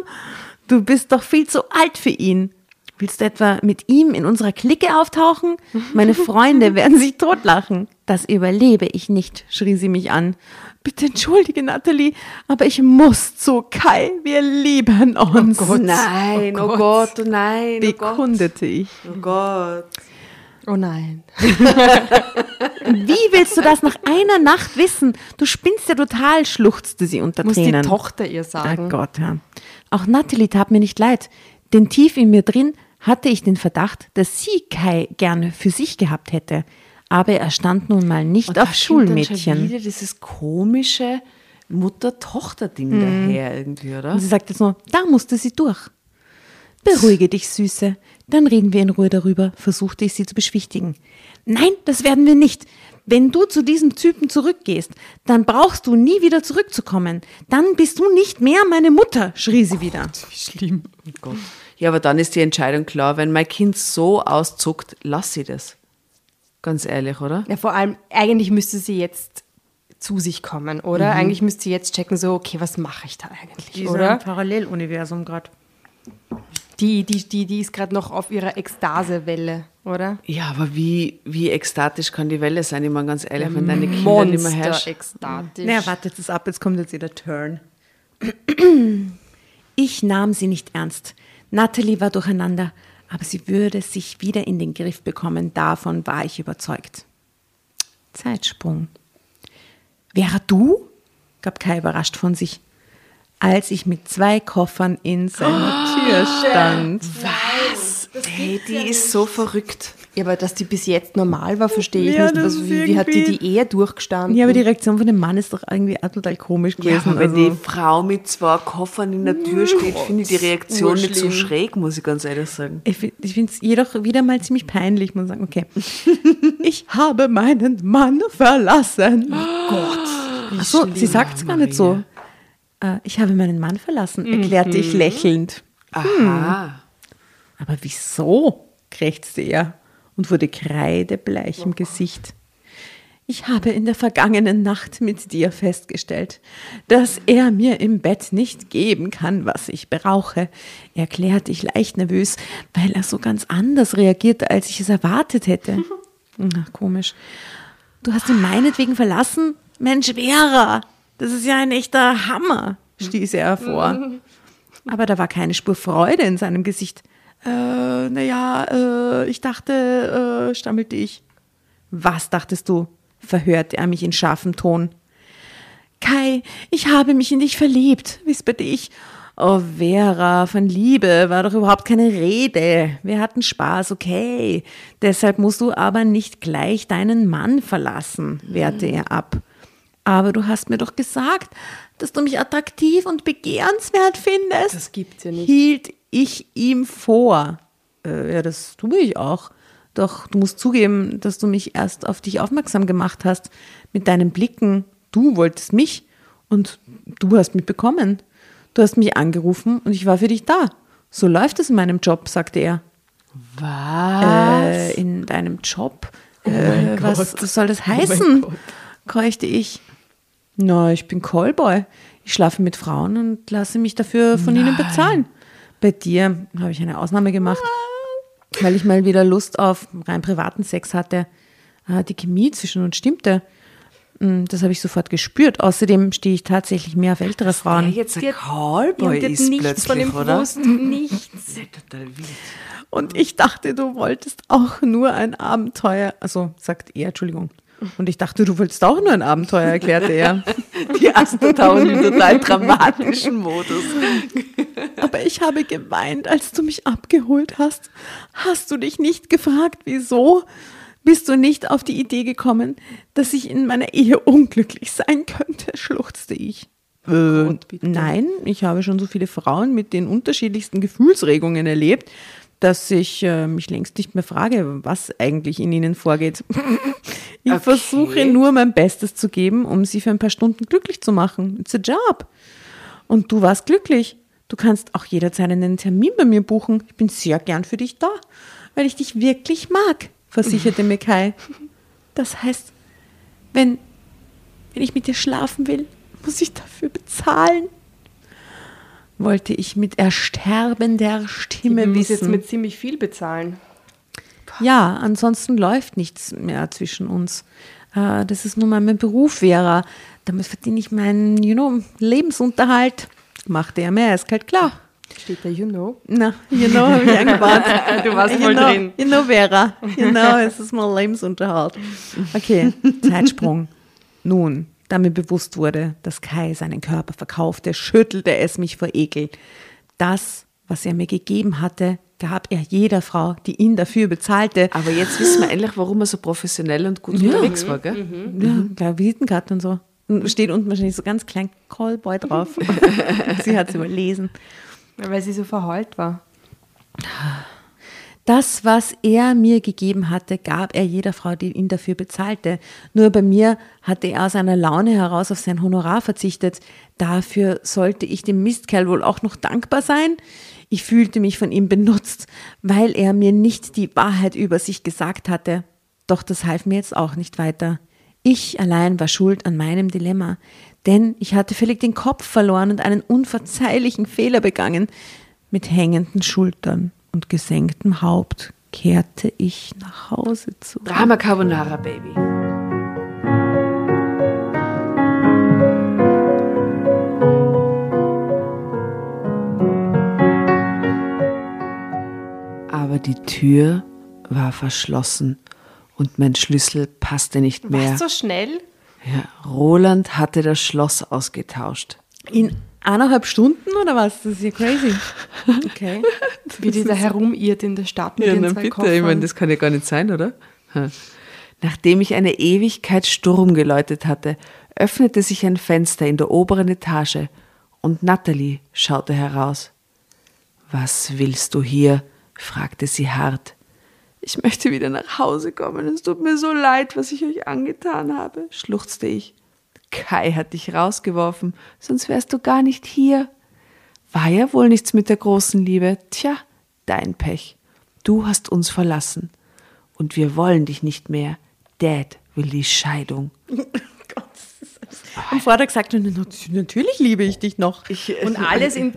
Du bist doch viel zu alt für ihn. Willst du etwa mit ihm in unserer Clique auftauchen? Meine Freunde *laughs* werden sich totlachen. Das überlebe ich nicht, schrie sie mich an. Bitte entschuldige, Natalie, aber ich muss zu Kai. Wir lieben uns. Oh Nein, oh Gott, oh nein, oh Gott. bekundete ich. Oh Gott. Oh nein. *laughs* Wie willst du das nach einer Nacht wissen? Du spinnst ja total, schluchzte sie unter Muss Tränen. die Tochter ihr Oh sagen. Gott, ja. Auch Natalie tat mir nicht leid, denn tief in mir drin hatte ich den Verdacht, dass sie Kai gerne für sich gehabt hätte. Aber er stand nun mal nicht Und auf kommt dann schon Schulmädchen. wieder dieses komische Mutter-Tochter-Ding daher irgendwie, oder? Und sie sagte jetzt nur, da musste sie durch. Beruhige dich, Süße. Dann reden wir in Ruhe darüber, versuchte ich sie zu beschwichtigen. Nein, das werden wir nicht. Wenn du zu diesem Typen zurückgehst, dann brauchst du nie wieder zurückzukommen. Dann bist du nicht mehr meine Mutter, schrie sie wieder. Wie schlimm. Oh Gott. Ja, aber dann ist die Entscheidung klar, wenn mein Kind so auszuckt, lass sie das. Ganz ehrlich, oder? Ja, vor allem, eigentlich müsste sie jetzt zu sich kommen, oder? Eigentlich müsste sie jetzt checken, so, okay, was mache ich da eigentlich, oder? Paralleluniversum gerade. Die, die, die, die ist gerade noch auf ihrer Ekstasewelle, oder? Ja, aber wie, wie ekstatisch kann die Welle sein? Ich meine, ganz ehrlich, wenn deine Kinder nicht mehr herrschen. ekstatisch. Naja, wartet es ab, jetzt kommt jetzt wieder Turn. *clears throat* Ich nahm sie nicht ernst. Natalie war durcheinander, aber sie würde sich wieder in den Griff bekommen, davon war ich überzeugt. Zeitsprung. Wäre du? gab Kai überrascht von sich, als ich mit zwei Koffern in seiner Tür stand. Was? Hey, die ist so verrückt. Ja, aber dass die bis jetzt normal war, verstehe ich Ja, nicht. ist wie, wie hat die die Ehe durchgestanden? Ja, aber die Reaktion von dem Mann ist doch irgendwie auch total komisch Ja, gewesen. aber wenn also- die Frau mit zwei Koffern in der Tür steht, finde ich die Reaktion nicht so schräg, muss ich ganz ehrlich sagen. Ich, fi- ich finde es jedoch wieder mal ziemlich peinlich, muss man sagen, okay. *laughs* Ich habe meinen Mann verlassen. Oh Gott. Ach so, sie sagt es gar nicht so. Äh, ich habe meinen Mann verlassen, erklärte ich lächelnd. Aha. Aber wieso? krächzte er und wurde kreidebleich im Gesicht. Ich habe in der vergangenen Nacht mit dir festgestellt, dass er mir im Bett nicht geben kann, was ich brauche, erklärte ich leicht nervös, weil er so ganz anders reagierte, als ich es erwartet hätte. *laughs* Na, komisch. Du hast ihn meinetwegen verlassen? Mensch, Vera, das ist ja ein echter Hammer, stieß er hervor. *laughs* Aber da war keine Spur Freude in seinem Gesicht. Äh, naja, äh, ich dachte, äh, stammelte ich. Was dachtest du? verhörte er mich in scharfem Ton. Kai, ich habe mich in dich verliebt, wisperte ich. Oh, Vera, von Liebe war doch überhaupt keine Rede. Wir hatten Spaß, okay. Deshalb musst du aber nicht gleich deinen Mann verlassen, wehrte er ab. Aber du hast mir doch gesagt, dass du mich attraktiv und begehrenswert findest. Das gibt's ja nicht. Hielt ich ihm vor. Äh, ja, das tue ich auch. Doch du musst zugeben, dass du mich erst auf dich aufmerksam gemacht hast. Mit deinen Blicken. Du wolltest mich und du hast mich bekommen. Du hast mich angerufen und ich war für dich da. So läuft es in meinem Job, sagte er. Was? Äh, in deinem Job? äh, was soll das heißen? keuchte ich. Na, ich bin Callboy. Ich schlafe mit Frauen und lasse mich dafür von ihnen bezahlen. Bei dir habe ich eine Ausnahme gemacht, weil ich mal wieder Lust auf rein privaten Sex hatte. Ah, Die Chemie zwischen uns stimmte. Mm, Das habe ich sofort gespürt. Außerdem stehe ich tatsächlich mehr auf ältere Der Frauen. jetzt ein Callboy hat ist nichts von dem oder? gewusst, nichts. *laughs* Und ich dachte, du wolltest auch nur ein Abenteuer. Also sagt er, Entschuldigung. Und ich dachte, du wolltest auch nur ein Abenteuer, erklärte er. *laughs* Die ersten tauchen im total dramatischen Modus. Aber ich habe geweint, als du mich abgeholt hast. Hast du dich nicht gefragt, wieso? Bist du nicht auf die Idee gekommen, dass ich in meiner Ehe unglücklich sein könnte? schluchzte ich. Äh, nein, ich habe schon so viele Frauen mit den unterschiedlichsten Gefühlsregungen erlebt, dass ich äh, mich längst nicht mehr frage, was eigentlich in ihnen vorgeht. *laughs* Ich Okay. versuche nur mein Bestes zu geben, um sie für ein paar Stunden glücklich zu machen. It's a job. Und du warst glücklich. Du kannst auch jederzeit einen Termin bei mir buchen. Ich bin sehr gern für dich da, weil ich dich wirklich mag, versicherte mir Kai. *laughs* Das heißt, wenn, wenn ich mit dir schlafen will, muss ich dafür bezahlen. Wollte ich mit ersterbender Stimme Wir müssen jetzt wissen. mit ziemlich viel bezahlen. Ja, ansonsten läuft nichts mehr zwischen uns. Äh, das ist nun mal mein Beruf, Vera. Damit verdiene ich meinen, you know, Lebensunterhalt. Machte er mehr, ist halt klar. Steht da, you know. Na, you know, habe ich *laughs* eingebaut. Du warst you voll know, drin. You know, Vera. You know, es ist mein Lebensunterhalt. Okay, *laughs* Zeitsprung. Nun, da mir bewusst wurde, dass Kai seinen Körper verkaufte, schüttelte es mich vor Ekel. Das, was er mir gegeben hatte, gab er jeder Frau, die ihn dafür bezahlte. Aber jetzt wissen wir endlich, warum er so professionell und gut unterwegs war, gell? Ja, klar, Visitenkarte und so. Und Steht unten wahrscheinlich so ganz klein Callboy drauf. *laughs* Sie hat es überlesen. Weil sie so verheult war. Das, was er mir gegeben hatte, gab er jeder Frau, die ihn dafür bezahlte. Nur bei mir hatte er aus einer Laune heraus auf sein Honorar verzichtet. Dafür sollte ich dem Mistkerl wohl auch noch dankbar sein. Ich fühlte mich von ihm benutzt, weil er mir nicht die Wahrheit über sich gesagt hatte. Doch das half mir jetzt auch nicht weiter. Ich allein war schuld an meinem Dilemma, denn ich hatte völlig den Kopf verloren und einen unverzeihlichen Fehler begangen. Mit hängenden Schultern und gesenktem Haupt kehrte ich nach Hause zurück. Drama Carbonara, Baby. Aber die Tür war verschlossen und mein Schlüssel passte nicht mehr. Was so schnell? Ja, Roland hatte das Schloss ausgetauscht. In eineinhalb Stunden oder was? Das ist ja crazy. *laughs* Okay. Wie die da herumirrt in der Stadt mit den zwei Koffern. das kann ja gar nicht sein, oder? Ha. Nachdem ich eine Ewigkeit Sturm geläutet hatte, öffnete sich ein Fenster in der oberen Etage und Natalie schaute heraus. Was willst du hier? fragte sie hart. Ich möchte wieder nach Hause kommen. Es tut mir so leid, was ich euch angetan habe, schluchzte ich. Kai hat dich rausgeworfen, sonst wärst du gar nicht hier. War ja wohl nichts mit der großen Liebe. Tja, dein Pech. Du hast uns verlassen. Und wir wollen dich nicht mehr. Dad will die Scheidung. Am Vortag sagte er, natürlich liebe ich dich noch. Und alles in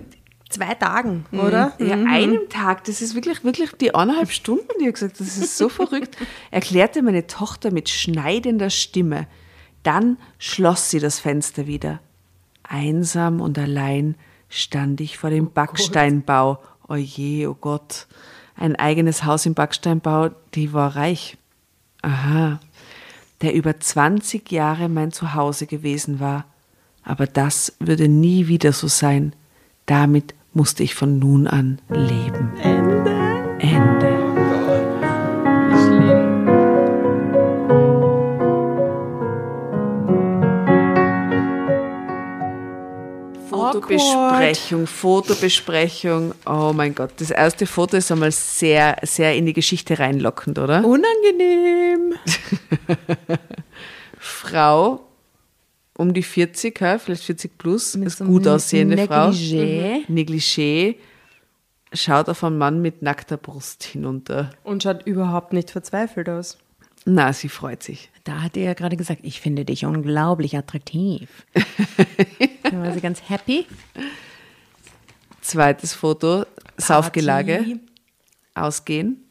zwei Tagen, oder? Ja, einem Tag, das ist wirklich, wirklich die eineinhalb Stunden, die er gesagt hat, das ist so *laughs* verrückt, erklärte meine Tochter mit schneidender Stimme. Dann schloss sie das Fenster wieder. Einsam und allein stand ich vor dem Backsteinbau. Oh je, oh Gott. Ein eigenes Haus im Backsteinbau, die war reich. Aha. Der über 20 Jahre mein Zuhause gewesen war. Aber das würde nie wieder so sein. Damit musste ich von nun an leben. Ende. Ende. Fotobesprechung, Fotobesprechung. Oh mein Gott, das erste Foto ist einmal sehr, sehr in die Geschichte reinlockend, oder? Unangenehm. *laughs* Frau um die 40, ja, vielleicht 40 plus, Mit ist so gut aussehende Frau. Negligé. Mhm. Negligé. Schaut auf einen Mann mit nackter Brust hinunter. Und schaut überhaupt nicht verzweifelt aus. Na, sie freut sich. Da hat er ja gerade gesagt, ich finde dich unglaublich attraktiv. *laughs* da war sie ganz happy. Zweites Foto, Saufgelage, ausgehen.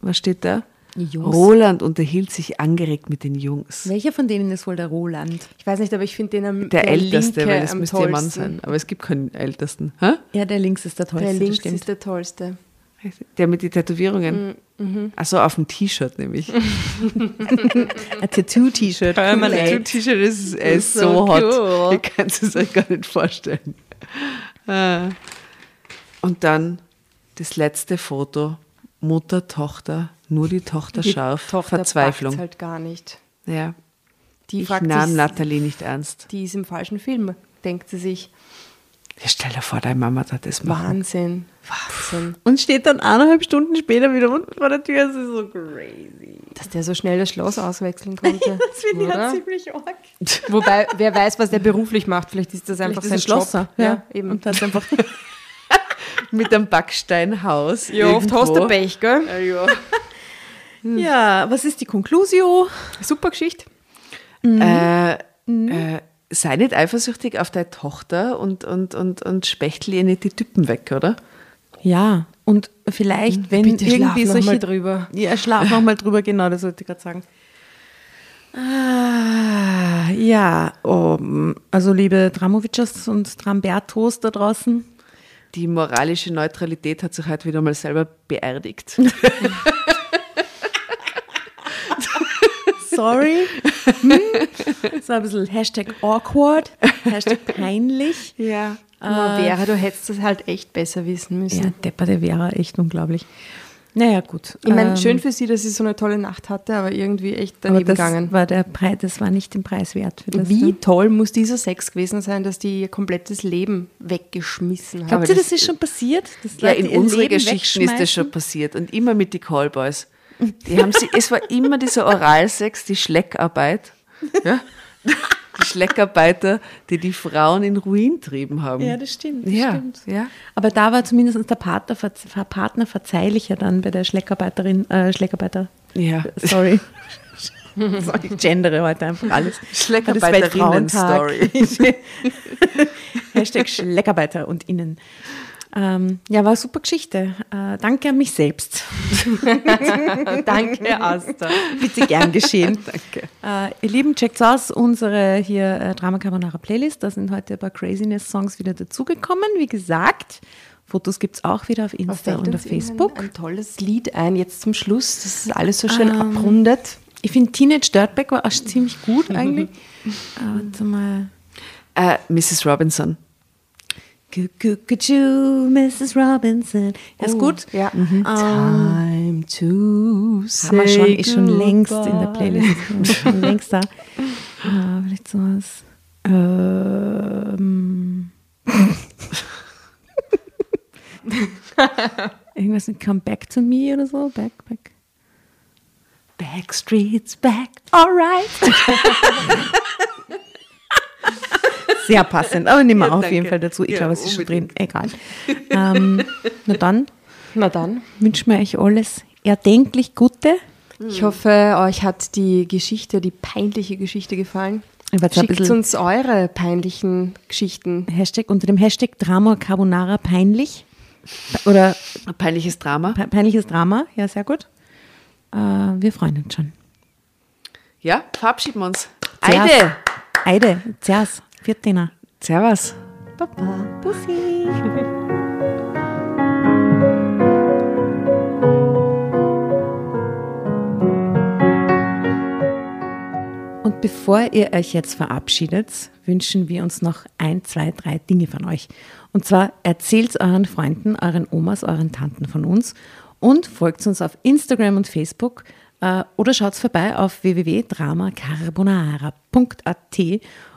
Was steht da? Jungs. Roland unterhielt sich angeregt mit den Jungs. Welcher von denen ist wohl der Roland? Ich weiß nicht, aber ich finde den am Der, Älteste, Linke weil es müsste ihr Mann tollsten. sein. Aber es gibt keinen Ältesten. Hä? Ja, der links ist der tollste, Der links ist der tollste. Der mit den Tätowierungen. Mhm, Achso, auf dem T-Shirt nämlich. *laughs* Ein Tattoo-T-Shirt. Ein Tattoo-T-Shirt ist, ist so, so hot. cool. Ihr könnt es euch gar nicht vorstellen. Ah. Und dann das letzte Foto. Mutter, Tochter, nur die Tochter Die scharf. Tochter Verzweiflung. halt gar nicht. Ja. Die ich nahm Nathalie nicht ernst. die ist im falschen Film, denkt sie sich. Ja, stell dir vor, deine Mama hat das machen. Wahnsinn. Wahnsinn. Und steht dann eineinhalb Stunden später wieder unten vor der Tür. Das ist so crazy. Dass der so schnell das Schloss auswechseln konnte. *laughs* Das finde ich ja ziemlich arg. Wobei, wer weiß, was der beruflich macht. Vielleicht ist das einfach Vielleicht ist sein er Job. Schlosser. Ja, eben. Und hat einfach *laughs* Mit einem Backsteinhaus. ja, oft hast du irgendwo. Pech, gell? Ja, ja. *laughs* Ja, was ist die Conclusio? Super Geschichte. Äh, äh, sei nicht eifersüchtig auf deine Tochter und, und, und, und spechtel ihr nicht die Typen weg, oder? Ja, und vielleicht, wenn Bitte schlaf irgendwie solche... mal drüber. Ja, schlaf noch mal drüber, genau, das wollte ich gerade sagen. Ah, ja, oh, also liebe Dramovicers und Trambertos da draußen, Die moralische Neutralität hat sich heute wieder mal selber beerdigt. *laughs* sorry. *laughs* Hm? Das war ein bisschen Hashtag awkward, Hashtag peinlich. ja. Aber Vera, du hättest das halt echt besser wissen müssen. Ja, depperte Vera, echt unglaublich. Naja, gut. Ich meine, ähm, schön für sie, dass sie so eine tolle Nacht hatte, aber irgendwie echt daneben das gegangen. war der Preis, das war nicht den Preis wert. Für das Wie toll muss dieser Sex gewesen sein, dass die ihr komplettes Leben weggeschmissen haben? Glaubt ihr, das ist schon passiert? Ja, in Leben Geschichten ist das schon passiert. Und immer mit den Callboys. Die haben sie, es war immer dieser Oralsex, die Schleckarbeit. Ja? Die Schleckarbeiter, die die Frauen in Ruin trieben haben. Ja, das stimmt. Das Ja, stimmt. ja. Aber da war zumindest der Partner, Partner verzeihlicher dann bei der Schleckarbeiterin, äh, Schleckarbeiter. Ja. Sorry. *laughs* Sorry, ich gendere heute einfach alles. Schleckarbeiterinnen-Story. *laughs* Hashtag Schleckarbeiter und Innen. Ähm, ja, war super Geschichte. Äh, danke an mich selbst. *laughs* Danke, Asta. Bitte gern geschehen. *laughs* danke. Äh, ihr Lieben, checkt's aus, unsere hier äh, Drama Carbonara Playlist. Da sind heute ein paar Craziness-Songs wieder dazugekommen. Wie gesagt, Fotos gibt's auch wieder auf Insta und auf Facebook. Ein tolles Lied ein, jetzt zum Schluss. Das ist alles so schön abrundet. Ich finde Teenage Dirtbag war auch ziemlich gut eigentlich. *laughs* äh, warte mal. Äh, Mrs. Robinson. Cuckoo, Mrs. Robinson. Ja, ist gut. Ja. Time to Haben wir schon, ist schon längst in der Playlist. *laughs* Ist schon längst da. Ah, vielleicht sowas. Ähm. *laughs* Irgendwas mit Come Back to Me oder so. Back, back. Backstreet's back. Alright. *laughs* Sehr passend, aber nehmen wir Ja, auf jeden. Fall dazu. Ich Ja, glaube, es ist schon drin. Egal. Ähm, na dann Na dann. wünschen wir euch alles erdenklich Gute. Ich hoffe, euch hat die Geschichte, die peinliche Geschichte gefallen. Schickt uns eure peinlichen Geschichten. Hashtag unter dem Hashtag Drama Carbonara peinlich. Oder Ein peinliches Drama. pe- peinliches Drama. Ja, sehr gut. Äh, wir freuen uns schon. Ja, verabschieden wir uns. Eide. Eide, Zers, Viertina. Servus. Baba, Bussi. Und bevor ihr euch jetzt verabschiedet, wünschen wir uns noch ein, zwei, drei Dinge von euch. Und zwar erzählt euren Freunden, euren Omas, euren Tanten von uns und folgt uns auf Instagram und Facebook äh, oder schaut vorbei auf www.dramacarbonara.at,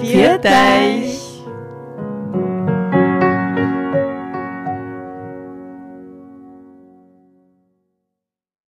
Viert euch!